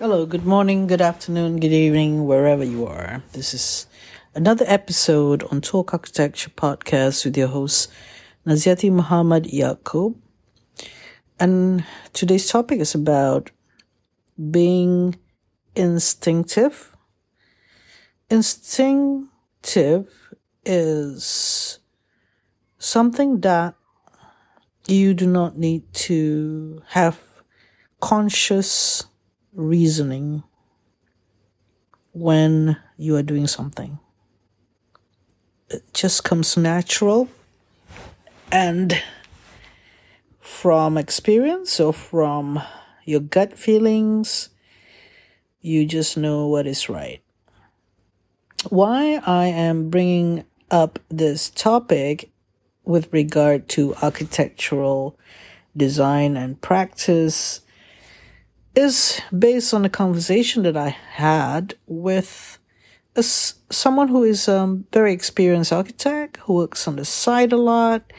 Hello, good morning, good afternoon, good evening, wherever you are. This is another episode on Talk Architecture podcast with your host, Naziaty Muhammad Yaacob. And today's topic is about being instinctive. Instinctive is something that you do not need to have conscious reasoning when you are doing something. It just comes natural and from experience or from your gut feelings, you just know what is right. Why I am bringing up this topic with regard to architectural design and practice is based on a conversation that I had with a, someone who is a um, very experienced architect who works on the site a lot,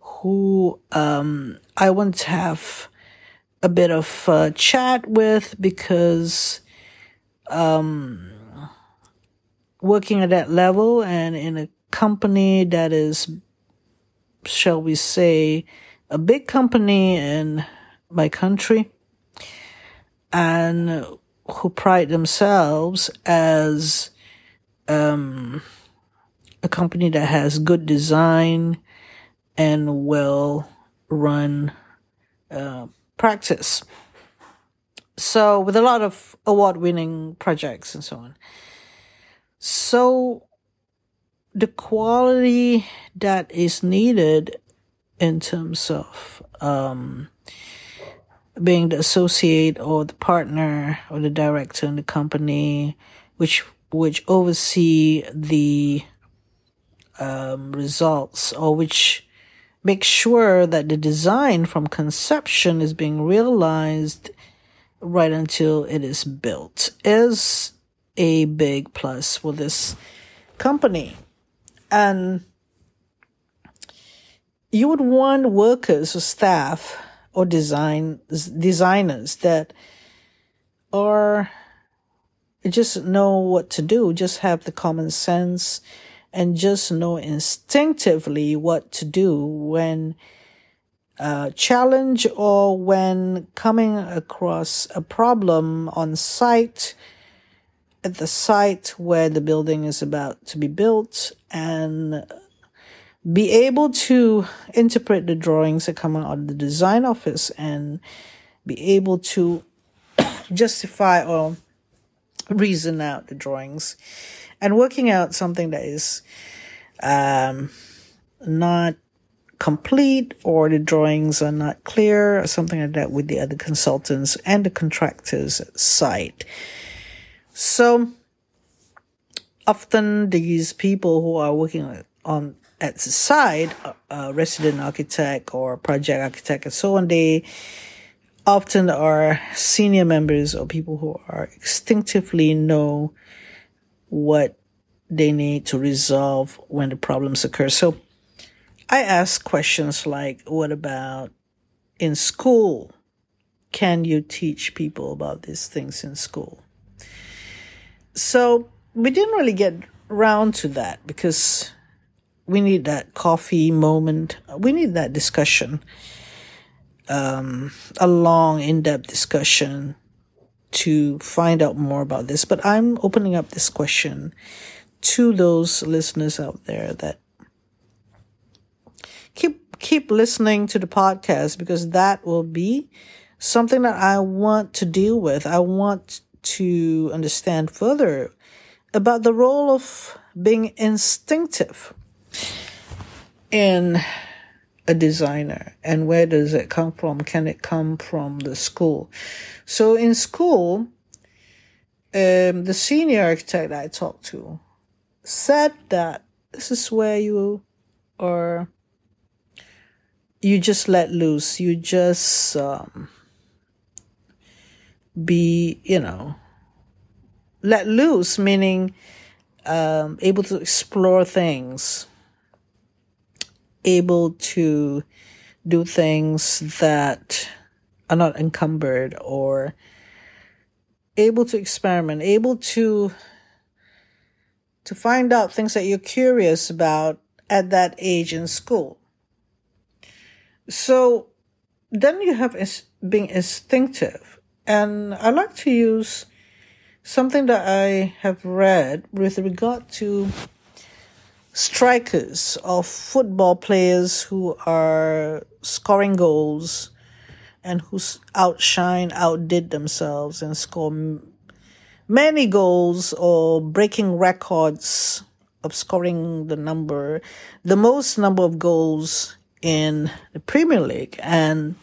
who um, I want to have a bit of a chat with because um, working at that level and in a company that is, shall we say, a big company in my country and who pride themselves as um, a company that has good design and well run uh, practice. So, with a lot of award winning projects and so on. So, the quality that is needed in terms of um, being the associate or the partner or the director in the company, which which oversee the um, results or which make sure that the design from conception is being realized right until it is built is a big plus for this company. And you would want workers or staff or design designers that are just know what to do, just have the common sense and just know instinctively what to do when uh, challenge or when coming across a problem on site at the site where the building is about to be built and be able to interpret the drawings that come out of the design office and be able to justify or reason out the drawings and working out something that is um, not complete or the drawings are not clear or something like that with the other consultants and the contractors site. So often these people who are working on at the side, a resident architect or project architect and so on, they often are senior members or people who are instinctively know what they need to resolve when the problems occur. So I ask questions like, what about in school? Can you teach people about these things in school? So we didn't really get around to that because we need that coffee moment. We need that discussion, um, a long, in depth discussion to find out more about this. But I'm opening up this question to those listeners out there that keep keep listening to the podcast because that will be something that I want to deal with. I want to understand further about the role of being instinctive in a designer and where does it come from? Can it come from the school? So in school, um, the senior architect I talked to said that this is where you are, you just let loose. You just, um, be, you know, let loose, meaning, um, able to explore things able to do things that are not encumbered or able to experiment, able to to find out things that you're curious about at that age in school. So then you have is, being instinctive. And I like to use something that I have read with regard to strikers of football players who are scoring goals and who outshine, outdid themselves and score many goals or breaking records of scoring the number, the most number of goals in the Premier League. And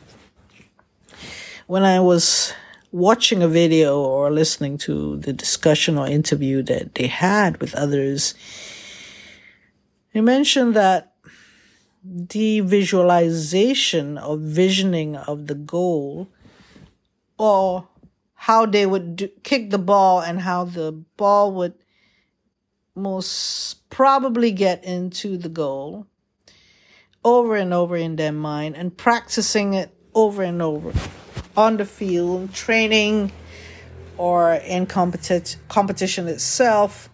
when I was watching a video or listening to the discussion or interview that they had with others, he mentioned that the visualization or visioning of the goal or how they would do, kick the ball and how the ball would most probably get into the goal over and over in their mind and practicing it over and over on the field, training or in competi- competition itself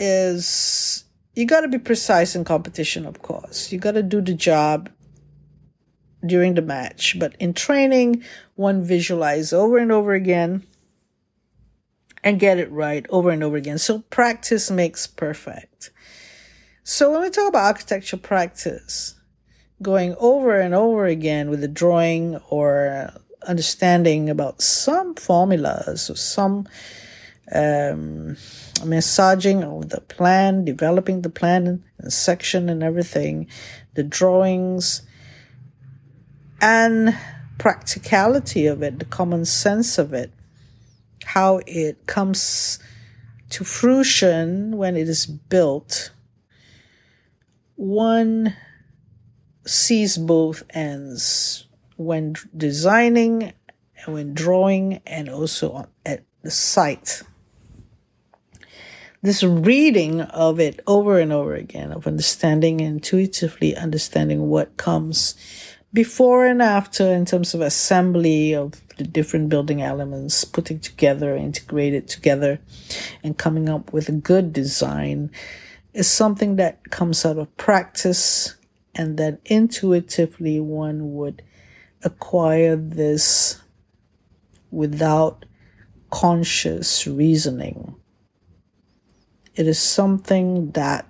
is you got to be precise in competition, of course. You got to do the job during the match. But in training, one visualize over and over again and get it right over and over again. So practice makes perfect. So when we talk about architecture practice, going over and over again with the drawing or understanding about some formulas or some um, massaging of the plan, developing the plan and section and everything, the drawings, and practicality of it, the common sense of it, how it comes to fruition when it is built. One sees both ends when designing and when drawing and also at the site this reading of it over and over again, of understanding intuitively understanding what comes before and after in terms of assembly of the different building elements, putting together, integrated together, and coming up with a good design is something that comes out of practice and that intuitively one would acquire this without conscious reasoning. It is something that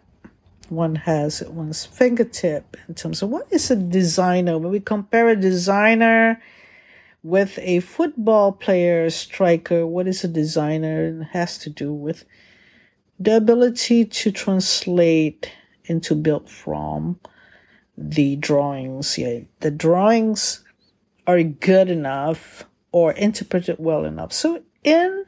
one has at one's fingertip in terms of what is a designer. When we compare a designer with a football player, striker, what is a designer? It has to do with the ability to translate into built from the drawings. Yeah, the drawings are good enough or interpreted well enough. So in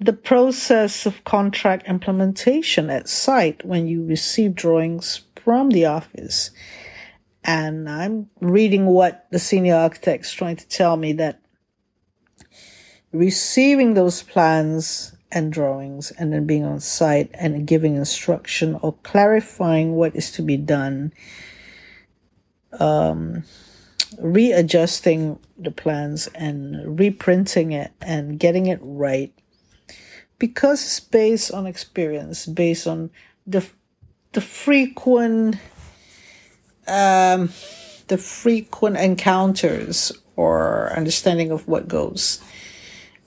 the process of contract implementation at site when you receive drawings from the office. And I'm reading what the senior architect's trying to tell me that receiving those plans and drawings and then being on site and giving instruction or clarifying what is to be done, um, readjusting the plans and reprinting it and getting it right because it's based on experience, based on the the frequent um, the frequent encounters or understanding of what goes,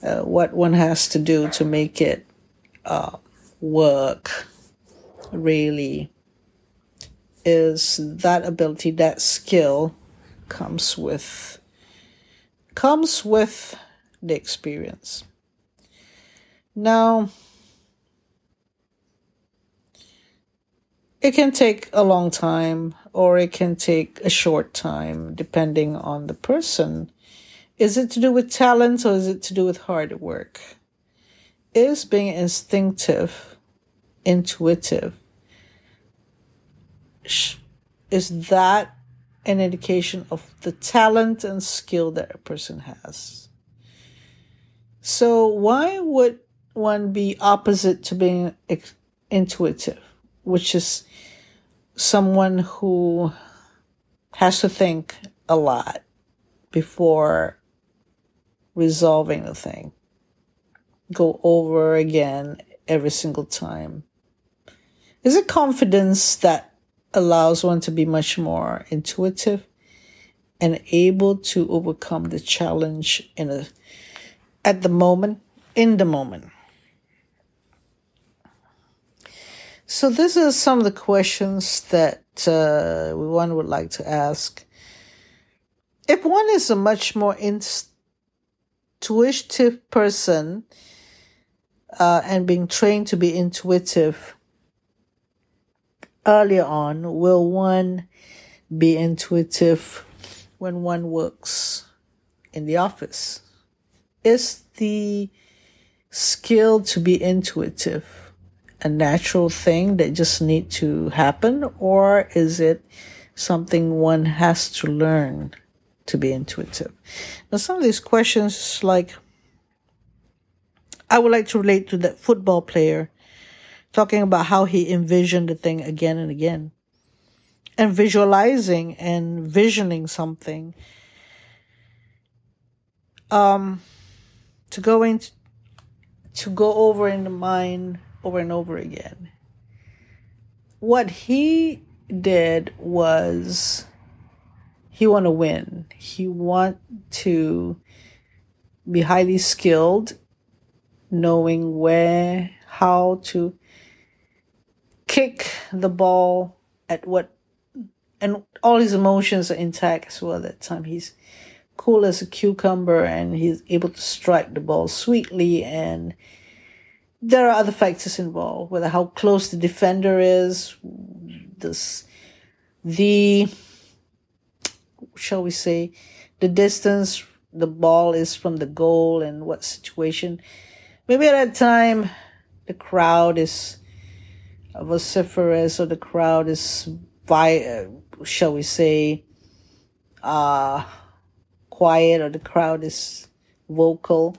uh, what one has to do to make it uh, work. Really, is that ability, that skill, comes with comes with the experience. Now, it can take a long time or it can take a short time, depending on the person. Is it to do with talent or is it to do with hard work? Is being instinctive, intuitive, is that an indication of the talent and skill that a person has? So, why would one be opposite to being intuitive, which is someone who has to think a lot before resolving the thing. go over again every single time? Is it confidence that allows one to be much more intuitive and able to overcome the challenge in a at the moment, in the moment? So, these are some of the questions that uh, one would like to ask. If one is a much more intuitive person uh, and being trained to be intuitive earlier on, will one be intuitive when one works in the office? Is the skill to be intuitive a natural thing that just need to happen or is it something one has to learn to be intuitive? Now some of these questions like i would like to relate to that football player talking about how he envisioned the thing again and again. And visualizing and visioning something. Um to go into to go over in the mind over and over again. What he did was he want to win. He want to be highly skilled, knowing where, how to kick the ball at what, and all his emotions are intact as well. At that time, he's cool as a cucumber, and he's able to strike the ball sweetly and there are other factors involved, whether how close the defender is, this, the, shall we say, the distance the ball is from the goal and what situation. Maybe at that time, the crowd is vociferous or the crowd is, vi- shall we say, uh, quiet or the crowd is vocal,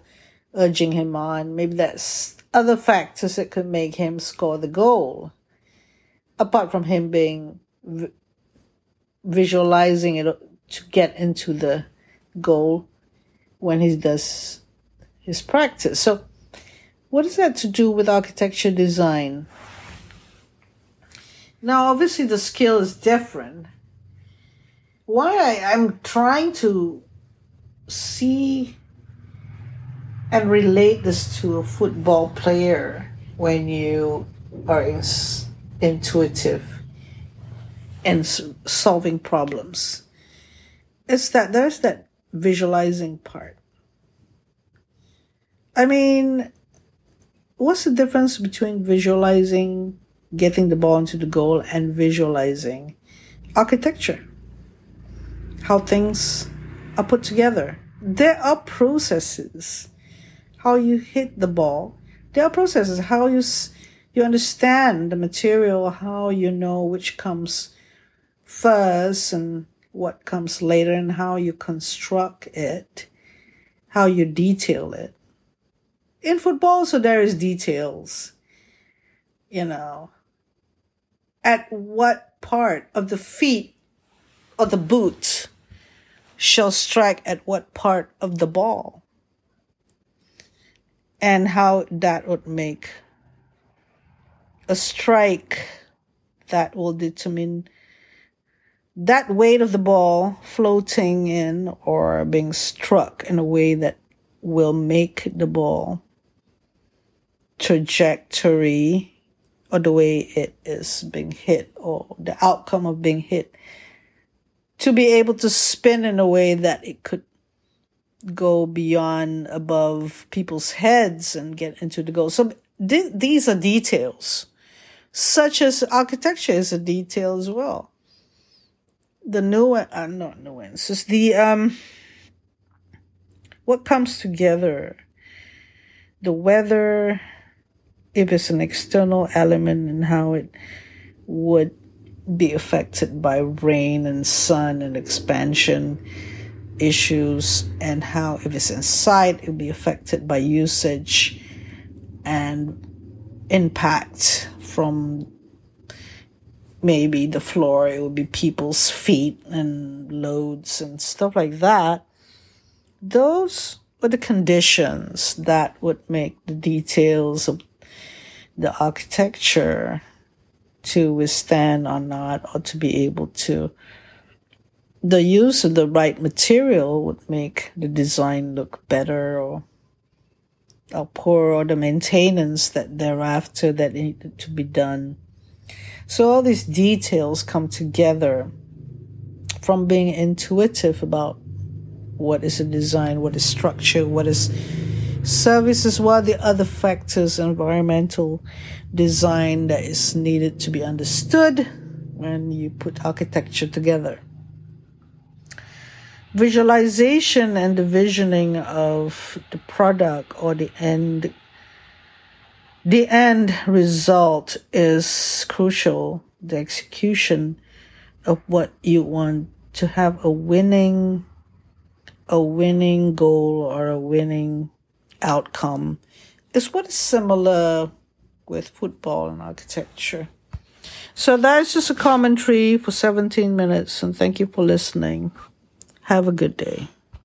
urging him on. Maybe that's other factors that could make him score the goal, apart from him being visualizing it to get into the goal when he does his practice. So, what is that to do with architecture design? Now, obviously, the skill is different. Why I, I'm trying to see and relate this to a football player when you are intuitive and solving problems. It's that there's that visualizing part. I mean, what's the difference between visualizing getting the ball into the goal and visualizing architecture? How things are put together. There are processes how you hit the ball. There are processes, how you, you understand the material, how you know which comes first and what comes later and how you construct it, how you detail it. In football, so there is details, you know, at what part of the feet or the boot shall strike at what part of the ball and how that would make a strike that will determine that weight of the ball floating in or being struck in a way that will make the ball trajectory or the way it is being hit or the outcome of being hit to be able to spin in a way that it could go beyond above people's heads and get into the goal. So th- these are details, such as architecture is a detail as well. The new, uh, not nuances, the, um, what comes together, the weather, if it's an external element and how it would be affected by rain and sun and expansion issues and how if it's inside it'll be affected by usage and impact from maybe the floor it would be people's feet and loads and stuff like that those what the conditions that would make the details of the architecture to withstand or not, or to be able to. The use of the right material would make the design look better or, or poor, or the maintenance that thereafter that needed to be done. So all these details come together from being intuitive about what is a design, what is structure, what is services, what are the other factors, environmental design that is needed to be understood when you put architecture together. Visualization and the visioning of the product or the end the end result is crucial. The execution of what you want to have a winning a winning goal or a winning outcome is what is similar with football and architecture. So that's just a commentary for 17 minutes, and thank you for listening. Have a good day.